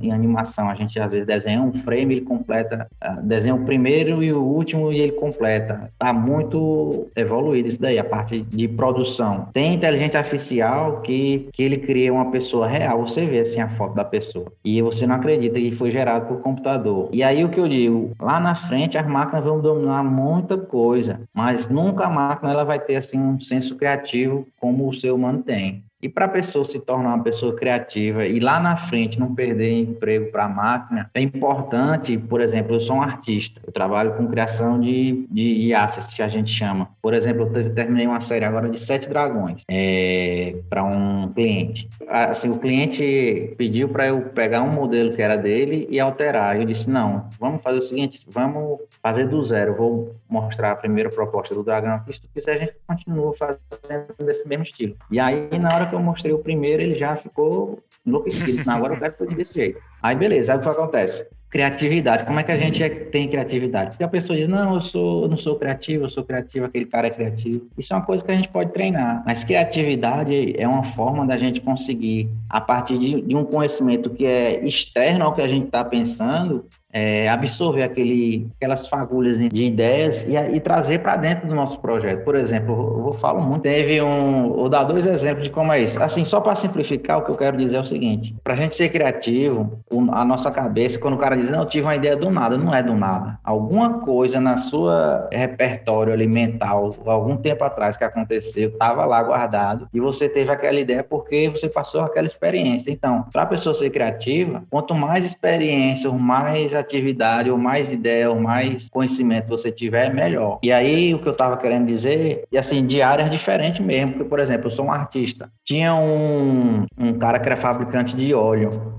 em animação, a gente às vezes desenha um frame, ele completa, ah, desenha o primeiro e o último e ele completa está muito evoluído isso daí, a parte de produção. Tem inteligência artificial que, que ele cria uma pessoa real, você vê assim a foto da pessoa. E você não acredita que foi gerado por computador. E aí o que eu digo, lá na frente as máquinas vão dominar muita coisa, mas nunca a máquina ela vai ter assim um senso criativo como o ser humano tem. E para a pessoa se tornar uma pessoa criativa e lá na frente não perder emprego para a máquina, é importante, por exemplo, eu sou um artista, eu trabalho com criação de, de assets, que a gente chama. Por exemplo, eu terminei uma série agora de Sete Dragões é, para um cliente. Assim, o cliente pediu para eu pegar um modelo que era dele e alterar. Eu disse, não, vamos fazer o seguinte, vamos fazer do zero. Vou mostrar a primeira proposta do dragão aqui, se tu quiser a gente continua fazendo desse mesmo estilo. E aí, na hora que eu mostrei o primeiro, ele já ficou enlouquecido. Agora eu quero tudo desse jeito. Aí, beleza, aí o que acontece? Criatividade. Como é que a gente é, tem criatividade? Porque a pessoa diz, não, eu sou, eu não sou criativo, eu sou criativo, aquele cara é criativo. Isso é uma coisa que a gente pode treinar. Mas criatividade é uma forma da gente conseguir, a partir de, de um conhecimento que é externo ao que a gente está pensando, é, absorver aquele, aquelas fagulhas de ideias e, e trazer para dentro do nosso projeto. Por exemplo, eu, eu falo muito, teve um, vou dar dois exemplos de como é isso. Assim, só para simplificar, o que eu quero dizer é o seguinte: para a gente ser criativo, a nossa cabeça, quando o cara diz, não, eu tive uma ideia do nada, não é do nada. Alguma coisa na sua repertório alimentar, algum tempo atrás que aconteceu, estava lá guardado e você teve aquela ideia porque você passou aquela experiência. Então, para a pessoa ser criativa, quanto mais experiência, mais atividade, ou mais ideia, ou mais conhecimento você tiver, melhor. E aí, o que eu estava querendo dizer, e assim, de áreas diferentes mesmo, porque, por exemplo, eu sou um artista. Tinha um, um cara que era fabricante de óleo.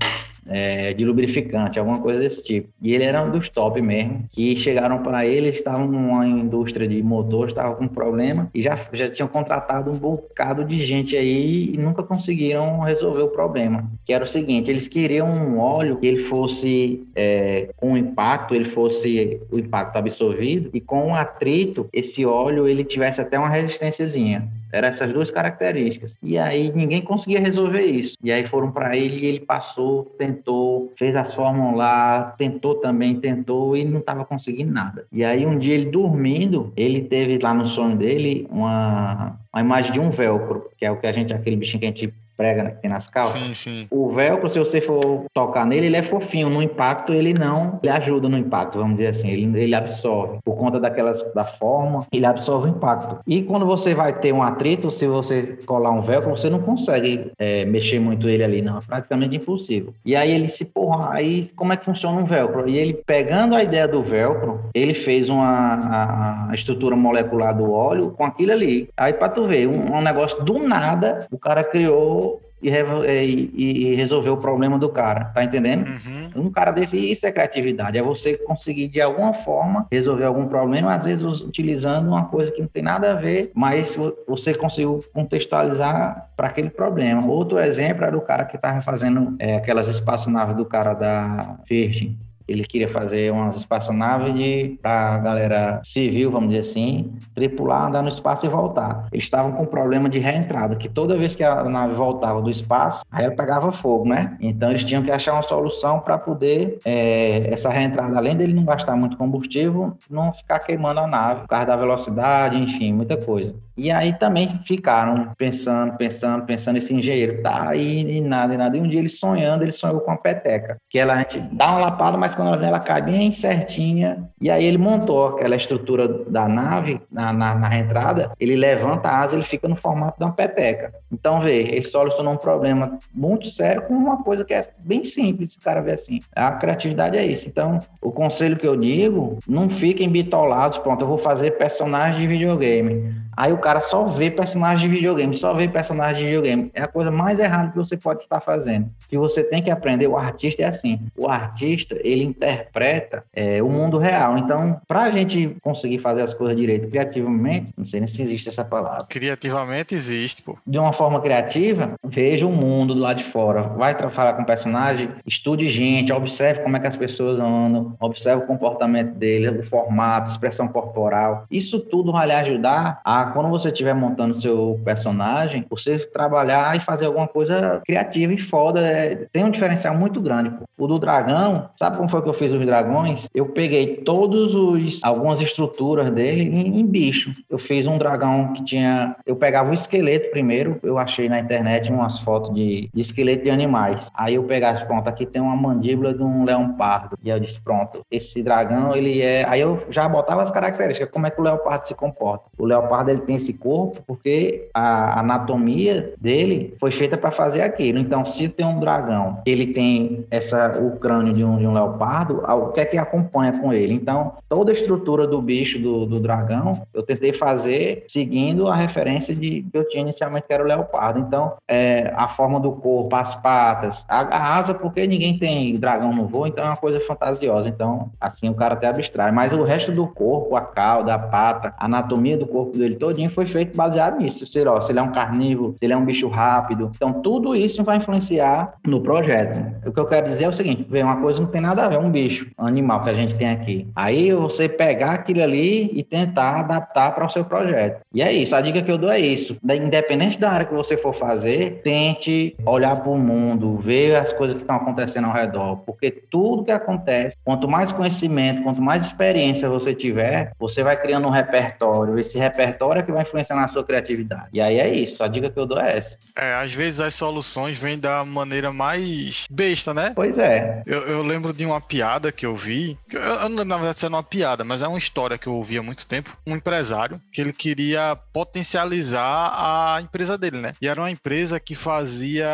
É, de lubrificante, alguma coisa desse tipo. E ele era um dos top mesmo, que chegaram para ele, estavam numa indústria de motor, estavam com problema e já, já tinham contratado um bocado de gente aí e nunca conseguiram resolver o problema. Que era o seguinte, eles queriam um óleo que ele fosse é, com impacto, ele fosse o impacto absorvido e com o atrito, esse óleo ele tivesse até uma resistênciazinha. Eram essas duas características. E aí ninguém conseguia resolver isso. E aí foram para ele e ele passou, tentou, fez as fórmulas lá, tentou também, tentou e não estava conseguindo nada. E aí um dia ele dormindo, ele teve lá no sonho dele uma, uma imagem de um velcro, que é o que a gente, aquele bichinho que a gente prega que tem nas calças. Sim, sim. O velcro, se você for tocar nele, ele é fofinho. No impacto, ele não. Ele ajuda no impacto, vamos dizer assim. Ele, ele absorve. Por conta daquelas da forma, ele absorve o impacto. E quando você vai ter um atrito, se você colar um velcro, você não consegue é, mexer muito ele ali, não. É praticamente impossível. E aí ele se porra, aí como é que funciona um velcro? E ele, pegando a ideia do velcro, ele fez uma a, a estrutura molecular do óleo com aquilo ali. Aí para tu ver, um, um negócio do nada, o cara criou e, e, e, resolver o problema do cara, tá entendendo? Uhum. Um cara desse, isso é criatividade, é você conseguir de alguma forma resolver algum problema, às vezes utilizando uma coisa que não tem nada a ver, mas você conseguiu contextualizar para aquele problema. Outro exemplo era o cara que estava fazendo é, aquelas espaçonaves do cara da Virgin, ele queria fazer umas espaçonaves para a galera civil, vamos dizer assim, tripular, andar no espaço e voltar. Eles estavam com problema de reentrada, que toda vez que a nave voltava do espaço, aí ela pegava fogo, né? Então eles tinham que achar uma solução para poder é, essa reentrada, além dele não gastar muito combustível, não ficar queimando a nave, por causa da velocidade, enfim, muita coisa. E aí também ficaram pensando, pensando, pensando, esse engenheiro tá aí e nada, e nada. E um dia ele sonhando, ele sonhou com a peteca, que ela, a gente dá uma lapada, mas quando ela vem, ela cai bem certinha. E aí ele montou aquela estrutura da nave na, na, na reentrada, ele levanta a asa, ele fica no formato de uma peteca. Então, vê, ele solucionou um problema muito sério com uma coisa que é bem simples, o cara vê assim. A criatividade é isso. Então, o conselho que eu digo, não fiquem bitolados, pronto, eu vou fazer personagem de videogame. Aí o cara só vê personagem de videogame, só vê personagem de videogame. É a coisa mais errada que você pode estar fazendo. Que você tem que aprender, o artista é assim. O artista, ele interpreta é, o mundo real. Então, para a gente conseguir fazer as coisas direito criativamente, não sei nem se existe essa palavra. Criativamente existe, pô. De uma forma criativa, veja o mundo do lado de fora. Vai falar com o personagem, estude gente, observe como é que as pessoas andam, observe o comportamento deles, o formato, expressão corporal. Isso tudo vai lhe ajudar a quando você estiver montando seu personagem, você trabalhar e fazer alguma coisa criativa e foda. É, tem um diferencial muito grande. Pô. O do dragão, sabe como foi que eu fiz os dragões? Eu peguei todos os algumas estruturas dele em, em bicho. Eu fiz um dragão que tinha, eu pegava o esqueleto primeiro, eu achei na internet umas fotos de, de esqueleto de animais. Aí eu pegava, pronto, aqui tem uma mandíbula de um leão pardo. E eu disse, pronto, esse dragão, ele é, aí eu já botava as características, como é que o leopardo se comporta. O leopardo ele tem esse corpo porque a anatomia dele foi feita para fazer aquilo. Então, se tem um dragão, ele tem essa o crânio de um, de um leopardo, o que é que acompanha com ele? Então, toda a estrutura do bicho do, do dragão, eu tentei fazer seguindo a referência de que eu tinha inicialmente que era o leopardo. Então, é, a forma do corpo, as patas, a, a asa, porque ninguém tem dragão no voo, então é uma coisa fantasiosa. Então, assim, o cara até abstrai. Mas o resto do corpo, a cauda, a pata, a anatomia do corpo dele todinho foi feito baseado nisso. Se, ele é um carnívoro, se ele é um bicho rápido. Então, tudo isso vai influenciar no projeto. O que eu quero dizer é o seguinte: vê, uma coisa não tem nada a ver, um bicho, um animal que a gente tem aqui. Aí você pegar aquilo ali e tentar adaptar para o seu projeto. E é isso, a dica que eu dou é isso. Independente da área que você for fazer, tente olhar para o mundo, ver as coisas que estão acontecendo ao redor, porque tudo que acontece, quanto mais conhecimento, quanto mais experiência você tiver, você vai criando um repertório. Esse repertório é que vai influenciar na sua criatividade. E aí é isso, a dica que eu dou é essa. É, às vezes as soluções vêm da maneira mais besta, né? Pois é. Eu, eu lembro de uma piada que eu vi, eu, eu não lembro na verdade se era uma piada, mas é uma história que eu ouvi há muito tempo. Um empresário que ele queria potencializar a empresa dele, né? E era uma empresa que fazia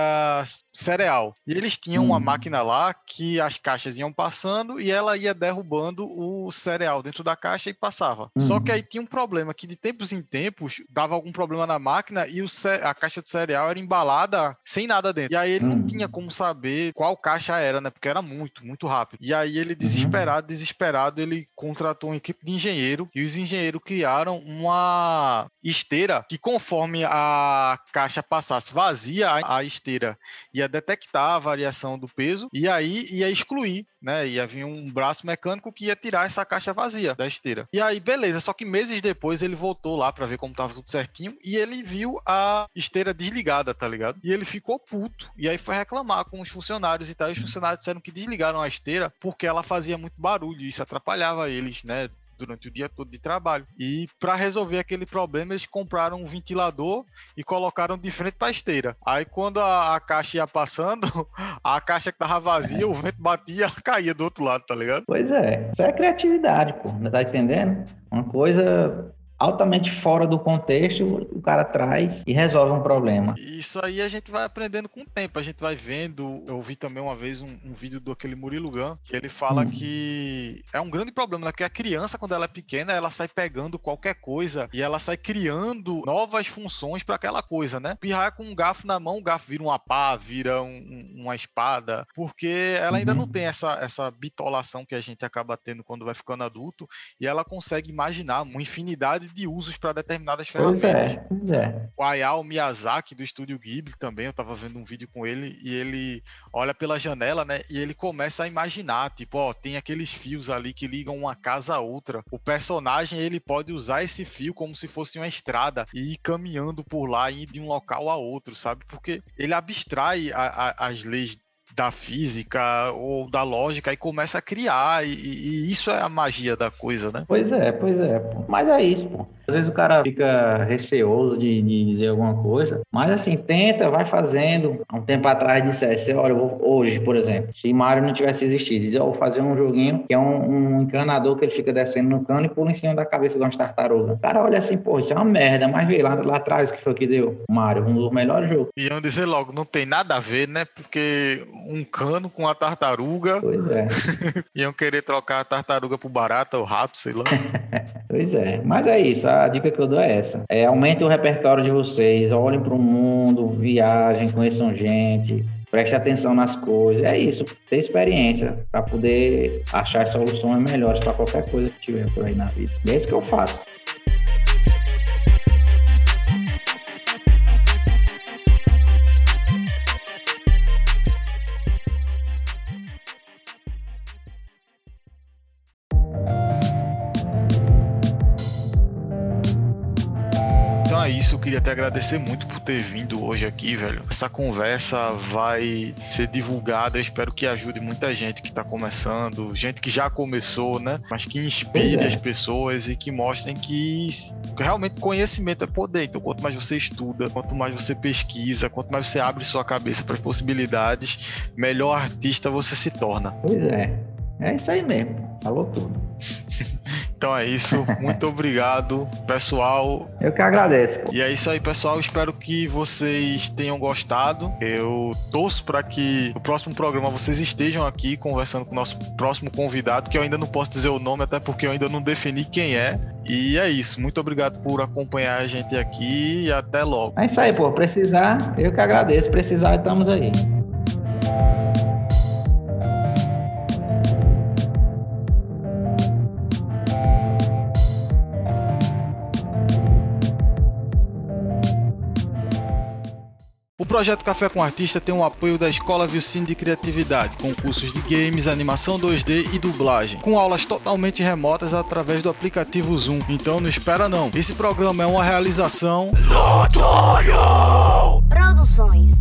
cereal. E eles tinham hum. uma máquina lá que as caixas iam passando e ela ia derrubando o cereal dentro da caixa e passava. Hum. Só que aí tinha um problema que de tempos em tempos dava algum problema na máquina e o, a caixa de cereal era embalada sem nada dentro. E aí ele hum. não tinha como saber qual caixa era, né? Porque era muito, muito rápido. E aí ele, uhum. desesperado, uhum. desesperado, ele contratou uma equipe de engenheiro e os engenheiros criaram uma esteira que conforme a caixa passasse vazia, a esteira ia detectar a variação do peso e aí ia excluir, né? Ia vir um braço mecânico que ia tirar essa caixa vazia da esteira. E aí, beleza, só que meses depois ele voltou lá para ver como tava tudo certinho e ele viu a esteira desligada, tá ligado? E ele ficou puto. E aí foi reclamar com os funcionários e tal. E os funcionários disseram que desligaram a esteira porque ela fazia muito barulho e isso atrapalhava eles, né? Durante o dia todo de trabalho. E para resolver aquele problema, eles compraram um ventilador e colocaram de frente para a esteira. Aí quando a, a, caixa ia passando, [laughs] a caixa que tava vazia, o vento batia, ela caía do outro lado, tá ligado? Pois é, isso é criatividade, pô, não tá entendendo? Uma coisa altamente fora do contexto, o cara traz e resolve um problema. Isso aí a gente vai aprendendo com o tempo, a gente vai vendo. Eu vi também uma vez um, um vídeo do aquele Murilo Gun, que ele fala hum. que é um grande problema, né? Que a criança, quando ela é pequena, ela sai pegando qualquer coisa e ela sai criando novas funções para aquela coisa, né? Pirrar com um garfo na mão, o garfo vira uma pá, vira um, uma espada, porque ela ainda uhum. não tem essa, essa bitolação que a gente acaba tendo quando vai ficando adulto e ela consegue imaginar uma infinidade de usos para determinadas ferramentas. Pois é, é. O Hayao Miyazaki do estúdio Ghibli também, eu estava vendo um vídeo com ele e ele olha pela janela, né, e ele começa a imaginar, tipo, ó, tem aqueles fios ali que ligam uma casa a outra. O personagem, ele pode usar esse fio como se fosse uma estrada e ir caminhando por lá e ir de um local a outro, sabe? Porque ele abstrai a, a, as leis da física ou da lógica e começa a criar. E, e, isso é a magia da coisa, né? Pois é, pois é. Pô. Mas é isso, pô. Às vezes o cara fica receoso de, de, dizer alguma coisa, mas assim, tenta, vai fazendo. Há um tempo atrás dissesse, olha, vou, hoje, por exemplo, se Mario não tivesse existido, diz, oh, vou fazer um joguinho que é um, um, encanador que ele fica descendo no cano e pula em cima da cabeça de uma tartaruga. O cara olha assim, pô, isso é uma merda, mas vê lá, lá atrás o que foi que deu. Mario, um dos melhores jogos. E eu dizer logo, não tem nada a ver, né? Porque um cano com a tartaruga. Pois é. [laughs] Iam querer trocar a tartaruga por barata ou rato, sei lá. [laughs] pois é. Mas é isso, a dica que eu dou é essa. É, aumente o repertório de vocês, olhem para o mundo, viajem, conheçam gente, preste atenção nas coisas. É isso, ter experiência para poder achar soluções melhores para qualquer coisa que tiver por aí na vida. E é isso que eu faço. Queria te agradecer muito por ter vindo hoje aqui, velho. Essa conversa vai ser divulgada, eu espero que ajude muita gente que tá começando, gente que já começou, né? Mas que inspire é. as pessoas e que mostrem que realmente conhecimento é poder. Então, quanto mais você estuda, quanto mais você pesquisa, quanto mais você abre sua cabeça para as possibilidades, melhor artista você se torna. Pois é. É isso aí mesmo. Falou tudo. [laughs] Então é isso. Muito obrigado, pessoal. Eu que agradeço. E é isso aí, pessoal. Espero que vocês tenham gostado. Eu torço para que no próximo programa vocês estejam aqui conversando com o nosso próximo convidado, que eu ainda não posso dizer o nome, até porque eu ainda não defini quem é. E é isso. Muito obrigado por acompanhar a gente aqui e até logo. É isso aí, pô. Precisar, eu que agradeço. Precisar, estamos aí. Projeto Café com Artista tem o apoio da Escola Vilcine de Criatividade, com cursos de games, animação 2D e dublagem, com aulas totalmente remotas através do aplicativo Zoom. Então não espera não. Esse programa é uma realização Notório! Produções